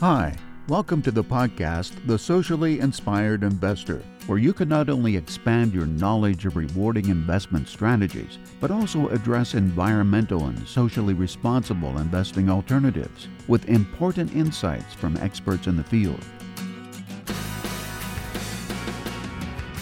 Hi, welcome to the podcast, The Socially Inspired Investor, where you can not only expand your knowledge of rewarding investment strategies, but also address environmental and socially responsible investing alternatives with important insights from experts in the field.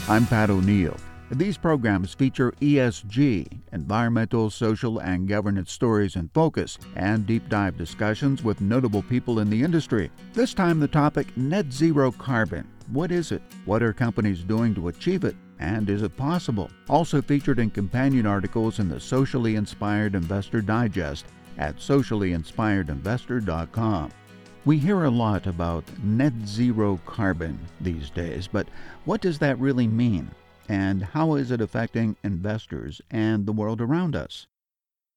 I'm Pat O'Neill. These programs feature ESG, environmental, social, and governance stories in focus, and deep dive discussions with notable people in the industry. This time, the topic net zero carbon. What is it? What are companies doing to achieve it? And is it possible? Also featured in companion articles in the Socially Inspired Investor Digest at sociallyinspiredinvestor.com. We hear a lot about net zero carbon these days, but what does that really mean? And how is it affecting investors and the world around us?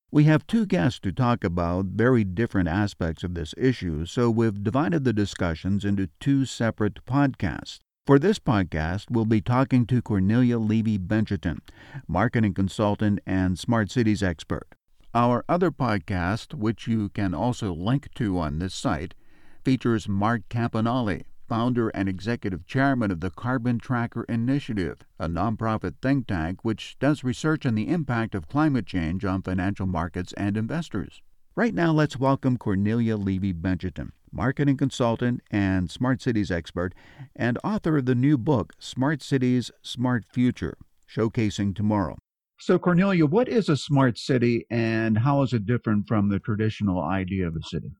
We have two guests to talk about very different aspects of this issue, so we've divided the discussions into two separate podcasts. For this podcast, we'll be talking to Cornelia Levy Bencheton, marketing consultant and smart cities expert. Our other podcast, which you can also link to on this site, features Mark Campanale, founder and executive chairman of the Carbon Tracker Initiative, a nonprofit think tank which does research on the impact of climate change on financial markets and investors. Right now, let's welcome Cornelia Levy Bencheton, marketing consultant and smart cities expert, and author of the new book, Smart Cities, Smart Future Showcasing Tomorrow. So, Cornelia, what is a smart city and how is it different from the traditional idea of a city?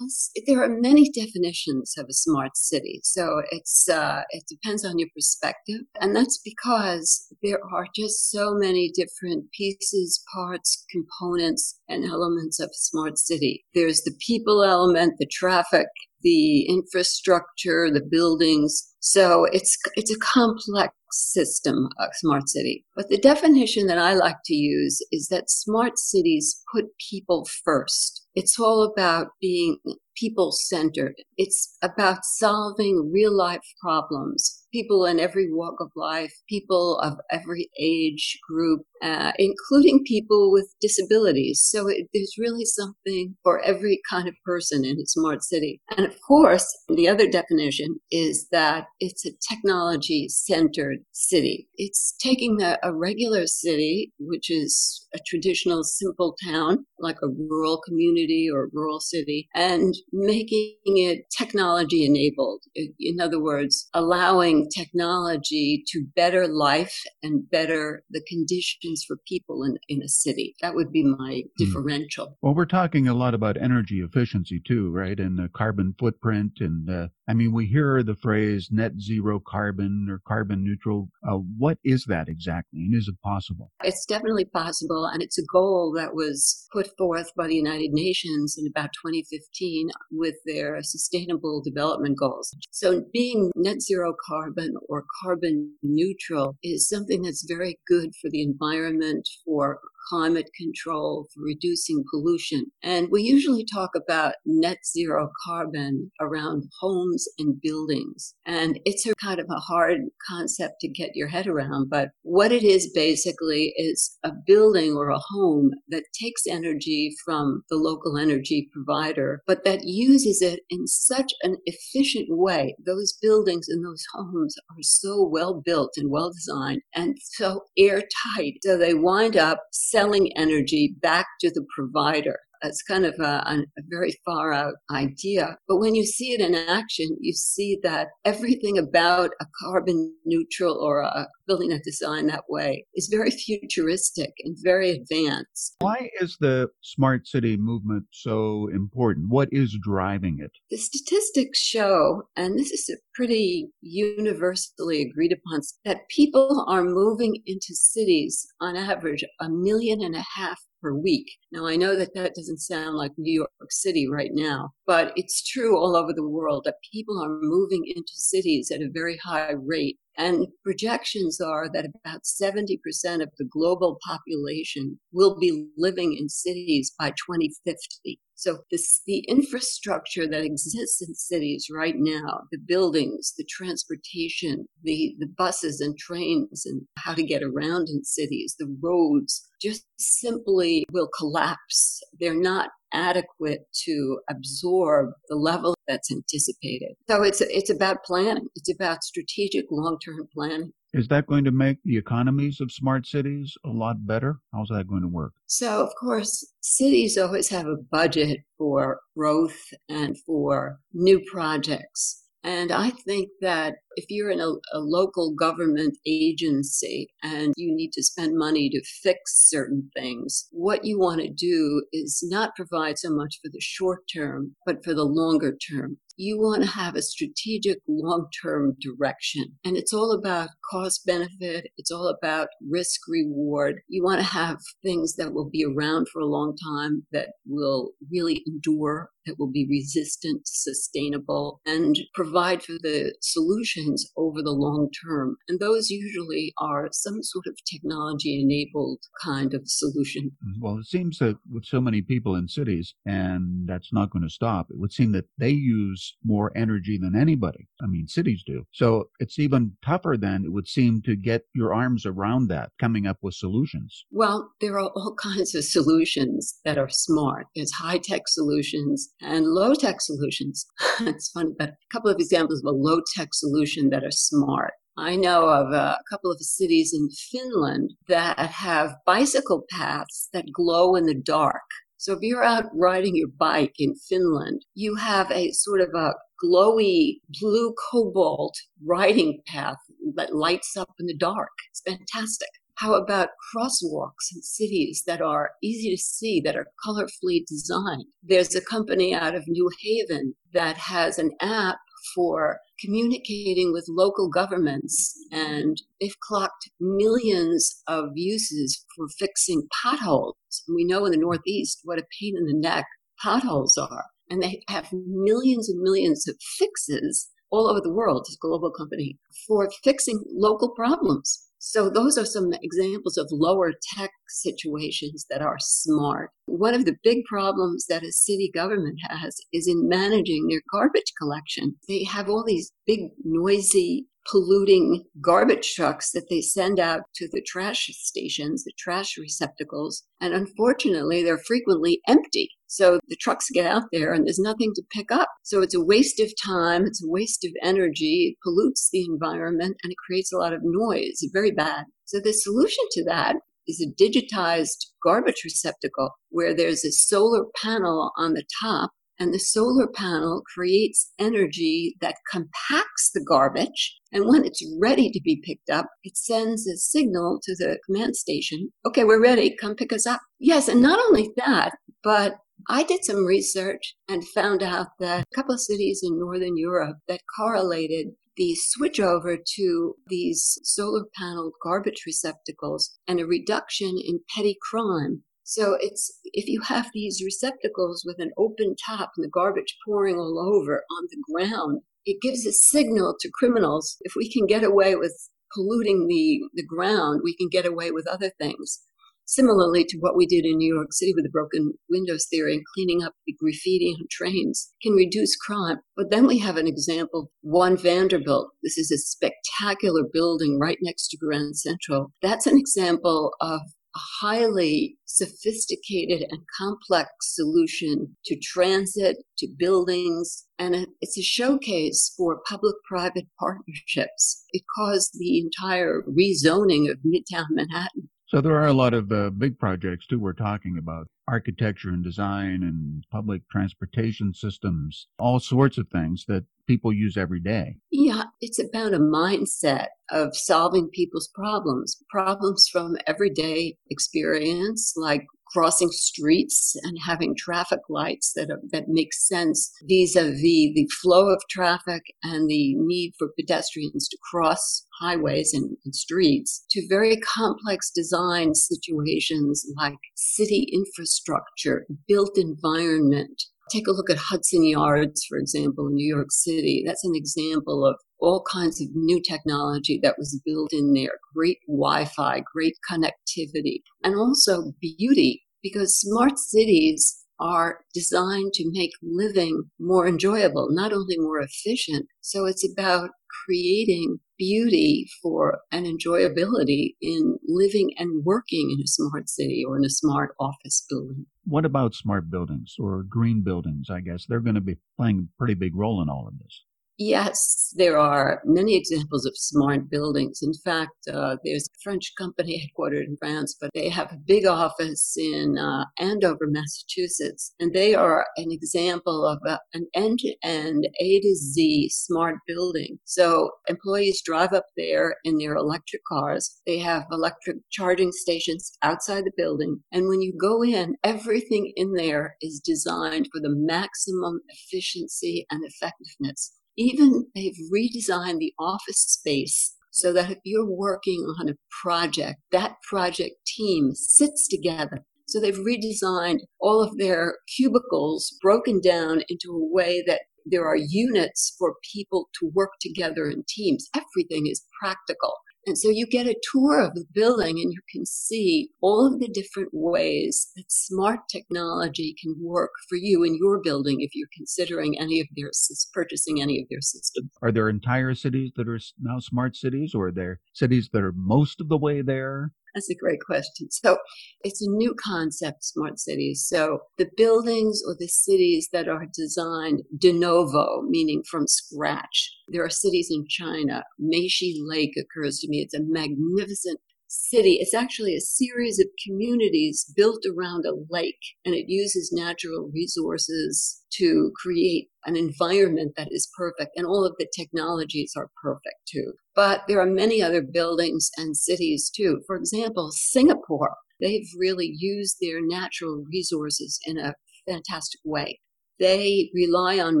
There are many definitions of a smart city, so it's uh, it depends on your perspective, and that's because there are just so many different pieces, parts, components, and elements of a smart city. There's the people element, the traffic, the infrastructure, the buildings. So it's it's a complex system of smart city. But the definition that I like to use is that smart cities put people first. It's all about being people centered. It's about solving real life problems people in every walk of life, people of every age group, uh, including people with disabilities. So it, there's really something for every kind of person in a smart city. And of course, the other definition is that it's a technology centered city. It's taking a, a regular city, which is a traditional simple town, like a rural community or rural city, and making it technology enabled. In other words, allowing technology to better life and better the conditions for people in, in a city. That would be my hmm. differential. Well, we're talking a lot about energy efficiency too, right? And the carbon footprint. And uh, I mean, we hear the phrase net zero carbon or carbon neutral. Uh, what is that exactly? And is it possible? It's definitely possible. And it's a goal that was put forth by the United Nations in about 2015 with their sustainable development goals. So being net zero carbon carbon or carbon neutral is something that's very good for the environment, for climate control, for reducing pollution. And we usually talk about net zero carbon around homes and buildings. And it's a kind of a hard concept to get your head around. But what it is basically is a building or a home that takes energy from the local energy provider, but that uses it in such an efficient way. Those buildings and those homes are so well built and well designed and so airtight. So they wind up selling energy back to the provider. It's kind of a, a, very far out idea. But when you see it in action, you see that everything about a carbon neutral or a building a design that way is very futuristic and very advanced. Why is the smart city movement so important? What is driving it? The statistics show, and this is a pretty universally agreed upon, that people are moving into cities on average a million and a half per week. Now, I know that that doesn't sound like New York City right now, but it's true all over the world that people are moving into cities at a very high rate. And projections are that about 70% of the global population will be living in cities by 2050. So this, the infrastructure that exists in cities right now, the buildings, the transportation, the, the buses and trains and how to get around in cities, the roads just simply will collapse. They're not adequate to absorb the level that's anticipated. So it's it's about planning. It's about strategic long-term planning. Is that going to make the economies of smart cities a lot better? How's that going to work? So, of course, cities always have a budget for growth and for new projects. And I think that if you're in a, a, local government agency and you need to spend money to fix certain things, what you want to do is not provide so much for the short term, but for the longer term. You want to have a strategic long term direction. And it's all about cost benefit. It's all about risk reward. You want to have things that will be around for a long time, that will really endure, that will be resistant, sustainable, and provide for the solutions over the long term. And those usually are some sort of technology enabled kind of solution. Mm-hmm. Well, it seems that with so many people in cities, and that's not going to stop, it would seem that they use more energy than anybody. I mean, cities do. So it's even tougher then, it would seem, to get your arms around that, coming up with solutions. Well, there are all kinds of solutions that are smart. There's high tech solutions and low tech solutions. it's funny, but a couple of examples of a low tech solution that are smart. I know of uh, a couple of cities in Finland that have bicycle paths that glow in the dark. So if you're out riding your bike in Finland, you have a sort of a glowy blue cobalt riding path that lights up in the dark. It's fantastic. How about crosswalks in cities that are easy to see, that are colorfully designed? There's a company out of New Haven that has an app for communicating with local governments, and they've clocked millions of uses for fixing potholes. We know in the Northeast what a pain in the neck potholes are. And they have millions and millions of fixes all over the world, this global company, for fixing local problems. So those are some examples of lower tech situations that are smart. One of the big problems that a city government has is in managing their garbage collection. They have all these big noisy polluting garbage trucks that they send out to the trash stations, the trash receptacles. And unfortunately, they're frequently empty. So the trucks get out there and there's nothing to pick up. So it's a waste of time. It's a waste of energy. It pollutes the environment and it creates a lot of noise. Very bad. So the solution to that is a digitized garbage receptacle where there's a solar panel on the top and the solar panel creates energy that compacts the garbage. And when it's ready to be picked up, it sends a signal to the command station. Okay, we're ready. Come pick us up. Yes. And not only that, but I did some research and found out that a couple of cities in Northern Europe that correlated the switch over to these solar panel garbage receptacles and a reduction in petty crime so it's if you have these receptacles with an open top and the garbage pouring all over on the ground, it gives a signal to criminals if we can get away with polluting the, the ground, we can get away with other things. Similarly to what we did in New York City with the broken windows theory and cleaning up the graffiti on trains can reduce crime. But then we have an example, One Vanderbilt. This is a spectacular building right next to Grand Central. That's an example of a highly sophisticated and complex solution to transit, to buildings, and it's a showcase for public private partnerships. It caused the entire rezoning of Midtown Manhattan. So there are a lot of uh, big projects too we're talking about architecture and design and public transportation systems, all sorts of things that people use every day. Yeah, it's about a mindset of solving people's problems, problems from everyday experience, like crossing streets and having traffic lights that are, that make sense vis-a-vis the flow of traffic and the need for pedestrians to cross highways and, and streets to very complex design situations like city infrastructure, built environment, Take a look at Hudson Yards, for example, in New York City. That's an example of all kinds of new technology that was built in there. Great Wi Fi, great connectivity, and also beauty, because smart cities are designed to make living more enjoyable, not only more efficient. So it's about creating beauty for an enjoyability in living and working in a smart city or in a smart office building. What about smart buildings or green buildings? I guess they're going to be playing a pretty big role in all of this. Yes, there are many examples of smart buildings. In fact, uh, there's a French company headquartered in France, but they have a big office in uh, Andover, Massachusetts, and they are an example of a, an end to end A to Z smart building. So employees drive up there in their electric cars. They have electric charging stations outside the building. And when you go in, everything in there is designed for the maximum efficiency and effectiveness. Even they've redesigned the office space so that if you're working on a project, that project team sits together. So they've redesigned all of their cubicles broken down into a way that there are units for people to work together in teams. Everything is practical. And so you get a tour of the building and you can see all of the different ways that smart technology can work for you in your building if you're considering any of their purchasing any of their systems. Are there entire cities that are now smart cities or are there cities that are most of the way there? That's a great question. So it's a new concept, smart cities. So the buildings or the cities that are designed de novo, meaning from scratch. There are cities in China. Meixi Lake occurs to me. It's a magnificent city. It's actually a series of communities built around a lake, and it uses natural resources to create an environment that is perfect. And all of the technologies are perfect too. But there are many other buildings and cities too. For example, Singapore, they've really used their natural resources in a fantastic way. They rely on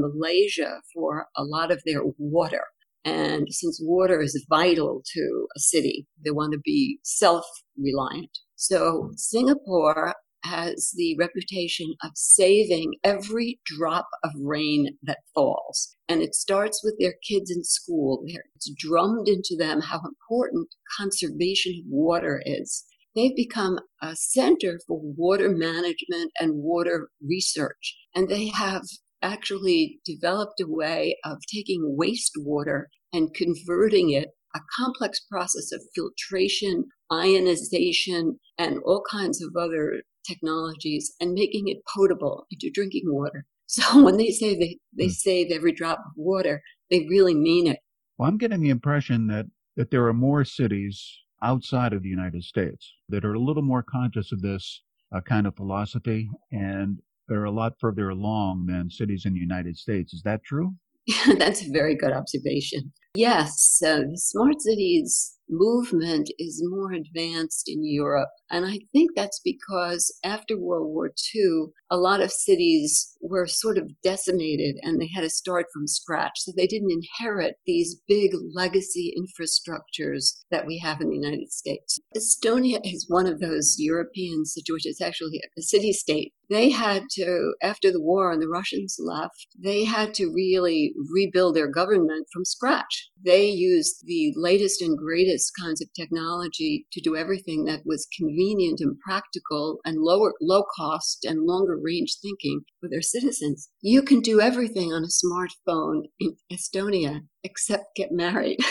Malaysia for a lot of their water. And since water is vital to a city, they want to be self reliant. So Singapore has the reputation of saving every drop of rain that falls. And it starts with their kids in school. It's drummed into them how important conservation of water is. They've become a center for water management and water research. And they have actually developed a way of taking wastewater and converting it, a complex process of filtration, ionization, and all kinds of other technologies, and making it potable into drinking water. So when they say they, they hmm. save every drop of water, they really mean it. Well, I'm getting the impression that, that there are more cities outside of the United States that are a little more conscious of this uh, kind of philosophy and they're a lot further along than cities in the United States. Is that true? That's a very good observation. Yes, uh, the smart cities movement is more advanced in Europe. And I think that's because after World War II, a lot of cities were sort of decimated and they had to start from scratch. So they didn't inherit these big legacy infrastructures that we have in the United States. Estonia is one of those European situations. It's actually a city state. They had to, after the war and the Russians left, they had to really rebuild their government from scratch. They used the latest and greatest kinds of technology to do everything that was convenient and practical and lower, low cost and longer range thinking for their citizens. You can do everything on a smartphone in Estonia except get married.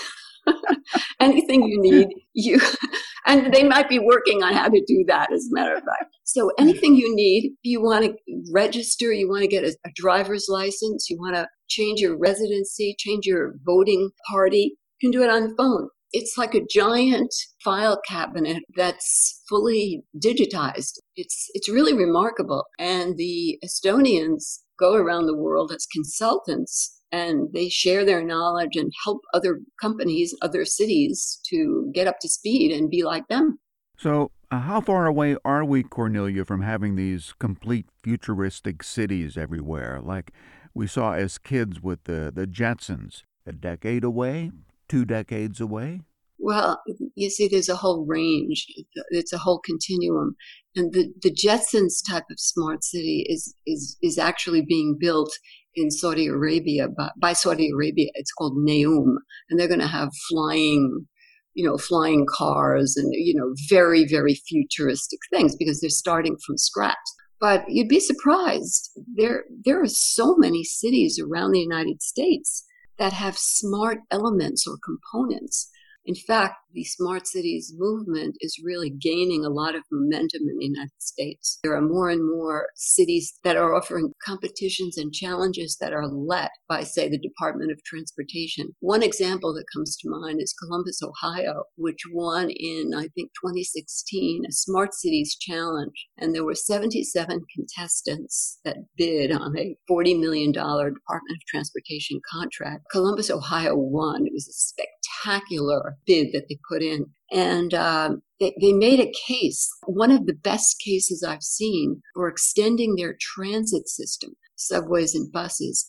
Anything you need, you and they might be working on how to do that as a matter of fact so anything you need you want to register you want to get a, a driver's license you want to change your residency change your voting party you can do it on the phone it's like a giant file cabinet that's fully digitized. It's it's really remarkable. And the Estonians go around the world as consultants and they share their knowledge and help other companies, other cities to get up to speed and be like them. So, uh, how far away are we, Cornelia, from having these complete futuristic cities everywhere, like we saw as kids with the, the Jetsons? A decade away? two decades away? Well, you see, there's a whole range. It's a whole continuum, and the the Jetsons type of smart city is is is actually being built in Saudi Arabia by, by Saudi Arabia. It's called Neom, and they're going to have flying, you know, flying cars and you know very very futuristic things because they're starting from scratch. But you'd be surprised. There, there are so many cities around the United States that have smart elements or components in fact, the smart cities movement is really gaining a lot of momentum in the United States. There are more and more cities that are offering competitions and challenges that are led by, say, the Department of Transportation. One example that comes to mind is Columbus, Ohio, which won in, I think, 2016 a Smart Cities Challenge. And there were 77 contestants that bid on a $40 million Department of Transportation contract. Columbus, Ohio won. It was a spectacular bid that they put in. And um, they, they made a case, one of the best cases I've seen for extending their transit system, subways and buses,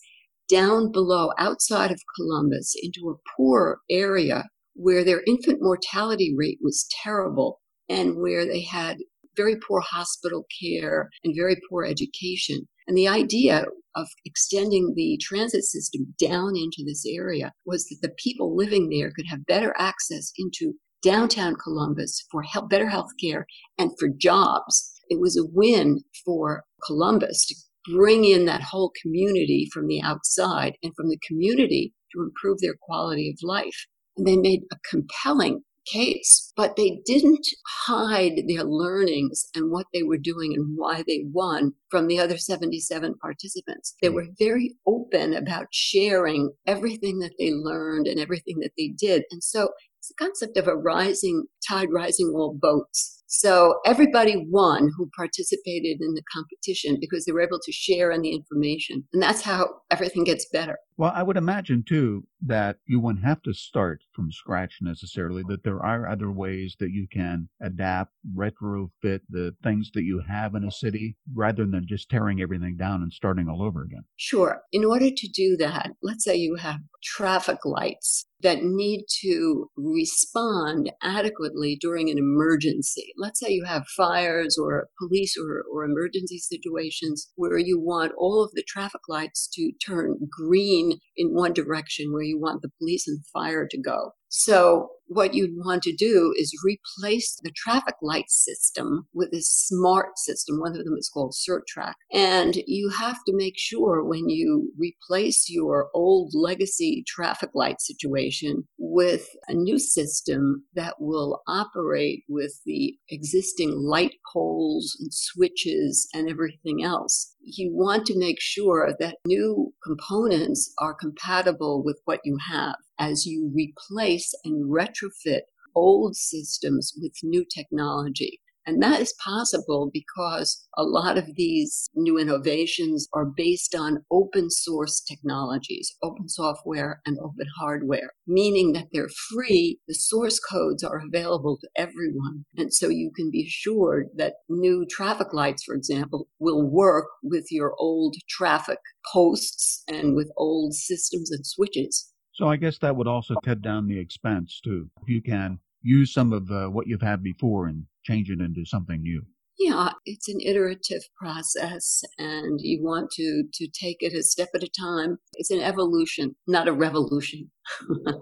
down below outside of Columbus into a poor area where their infant mortality rate was terrible and where they had very poor hospital care and very poor education. And the idea of extending the transit system down into this area was that the people living there could have better access into downtown Columbus for help, better health care and for jobs. It was a win for Columbus to bring in that whole community from the outside and from the community to improve their quality of life. And they made a compelling case, but they didn't hide their learnings and what they were doing and why they won from the other 77 participants. They were mm. very open about sharing everything that they learned and everything that they did. And so it's the concept of a rising tide rising all boats. So everybody won who participated in the competition because they were able to share in the information. And that's how everything gets better. Well, I would imagine too that you wouldn't have to start from scratch necessarily, that there are other ways that you can adapt, retrofit the things that you have in a city rather than just tearing everything down and starting all over again. Sure. In order to do that, let's say you have traffic lights that need to respond adequately during an emergency. Let's say you have fires or police or, or emergency situations where you want all of the traffic lights to turn green in one direction where you want the police and fire to go. So what you'd want to do is replace the traffic light system with a smart system. One of them is called CertTrak. And you have to make sure when you replace your old legacy traffic light situation with a new system that will operate with the existing light poles and switches and everything else. You want to make sure that new components are compatible with what you have as you replace and retrofit old systems with new technology. And that is possible because a lot of these new innovations are based on open source technologies, open software and open hardware, meaning that they're free. The source codes are available to everyone. And so you can be assured that new traffic lights, for example, will work with your old traffic posts and with old systems and switches. So I guess that would also cut down the expense too. If you can use some of uh, what you've had before and change it into something new. Yeah, it's an iterative process and you want to to take it a step at a time. It's an evolution, not a revolution.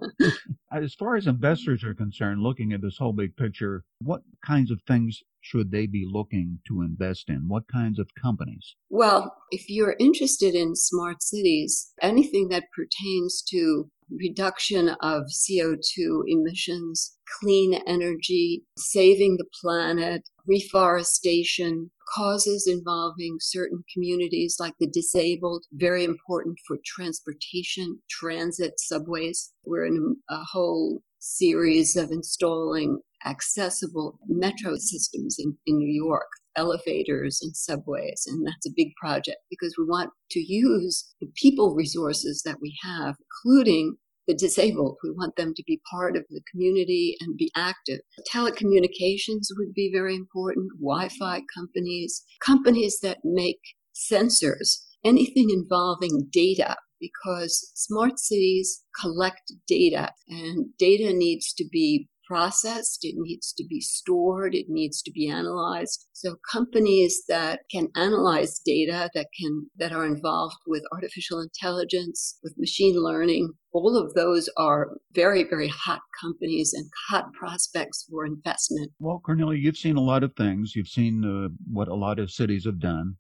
as far as investors are concerned, looking at this whole big picture, what kinds of things should they be looking to invest in? What kinds of companies? Well, if you're interested in smart cities, anything that pertains to reduction of CO2 emissions, clean energy, saving the planet, reforestation, causes involving certain communities like the disabled, very important for transportation, transit, subways. We're in a whole series of installing accessible metro systems in, in New York elevators and subways. And that's a big project because we want to use the people resources that we have, including the disabled. We want them to be part of the community and be active. Telecommunications would be very important, Wi Fi companies, companies that make sensors, anything involving data. Because smart cities collect data and data needs to be processed, it needs to be stored, it needs to be analyzed. So companies that can analyze data that can that are involved with artificial intelligence, with machine learning, all of those are very, very hot companies and hot prospects for investment. Well, Cornelia, you've seen a lot of things. You've seen uh, what a lot of cities have done.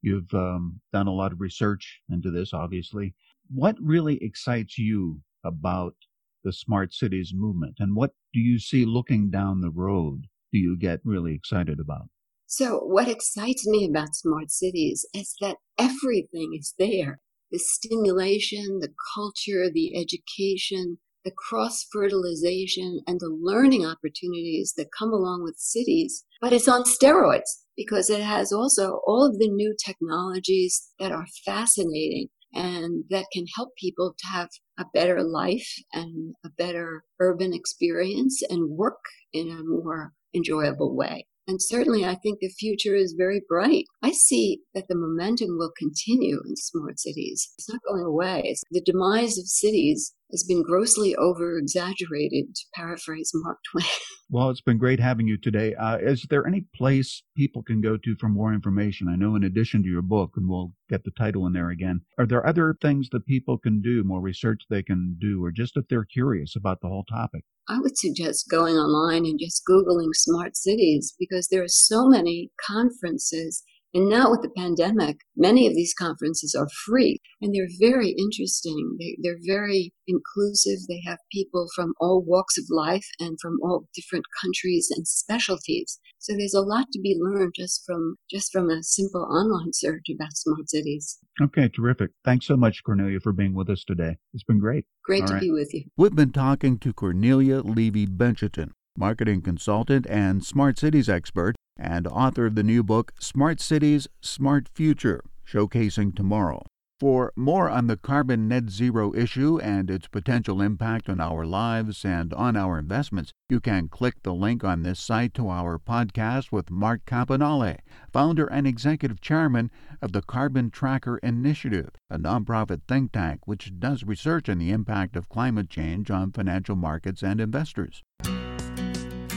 You've um, done a lot of research into this, obviously. What really excites you about the smart cities movement, and what do you see looking down the road? Do you get really excited about? So, what excites me about smart cities is that everything is there the stimulation, the culture, the education, the cross fertilization, and the learning opportunities that come along with cities. But it's on steroids because it has also all of the new technologies that are fascinating and that can help people to have a better life and a better urban experience and work in a more enjoyable way. And certainly, I think the future is very bright. I see that the momentum will continue in smart cities. It's not going away. It's the demise of cities has been grossly over exaggerated, to paraphrase Mark Twain. Well, it's been great having you today. Uh, is there any place people can go to for more information? I know, in addition to your book, and we'll get the title in there again, are there other things that people can do, more research they can do, or just if they're curious about the whole topic? I would suggest going online and just Googling smart cities because there are so many conferences and now with the pandemic, many of these conferences are free and they're very interesting. They, they're very inclusive. They have people from all walks of life and from all different countries and specialties. So there's a lot to be learned just from just from a simple online search about smart cities. Okay, terrific. Thanks so much, Cornelia, for being with us today. It's been great. Great all to right. be with you. We've been talking to Cornelia Levy Bencheton, marketing consultant and smart cities expert and author of the new book, Smart Cities, Smart Future Showcasing Tomorrow. For more on the carbon net zero issue and its potential impact on our lives and on our investments, you can click the link on this site to our podcast with Mark Campanale, founder and executive chairman of the Carbon Tracker Initiative, a nonprofit think tank which does research on the impact of climate change on financial markets and investors.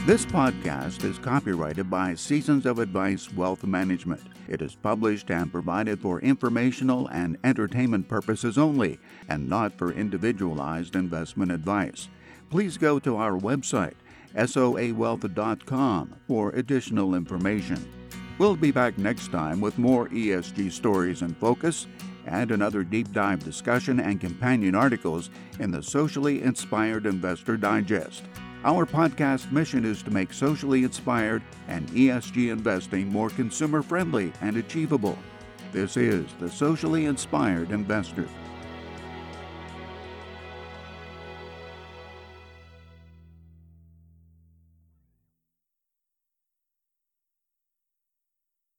This podcast is copyrighted by Seasons of Advice Wealth Management. It is published and provided for informational and entertainment purposes only, and not for individualized investment advice. Please go to our website, soawealth.com, for additional information. We'll be back next time with more ESG stories in focus and another deep dive discussion and companion articles in the Socially Inspired Investor Digest. Our podcast mission is to make socially inspired and ESG investing more consumer friendly and achievable. This is the Socially Inspired Investor.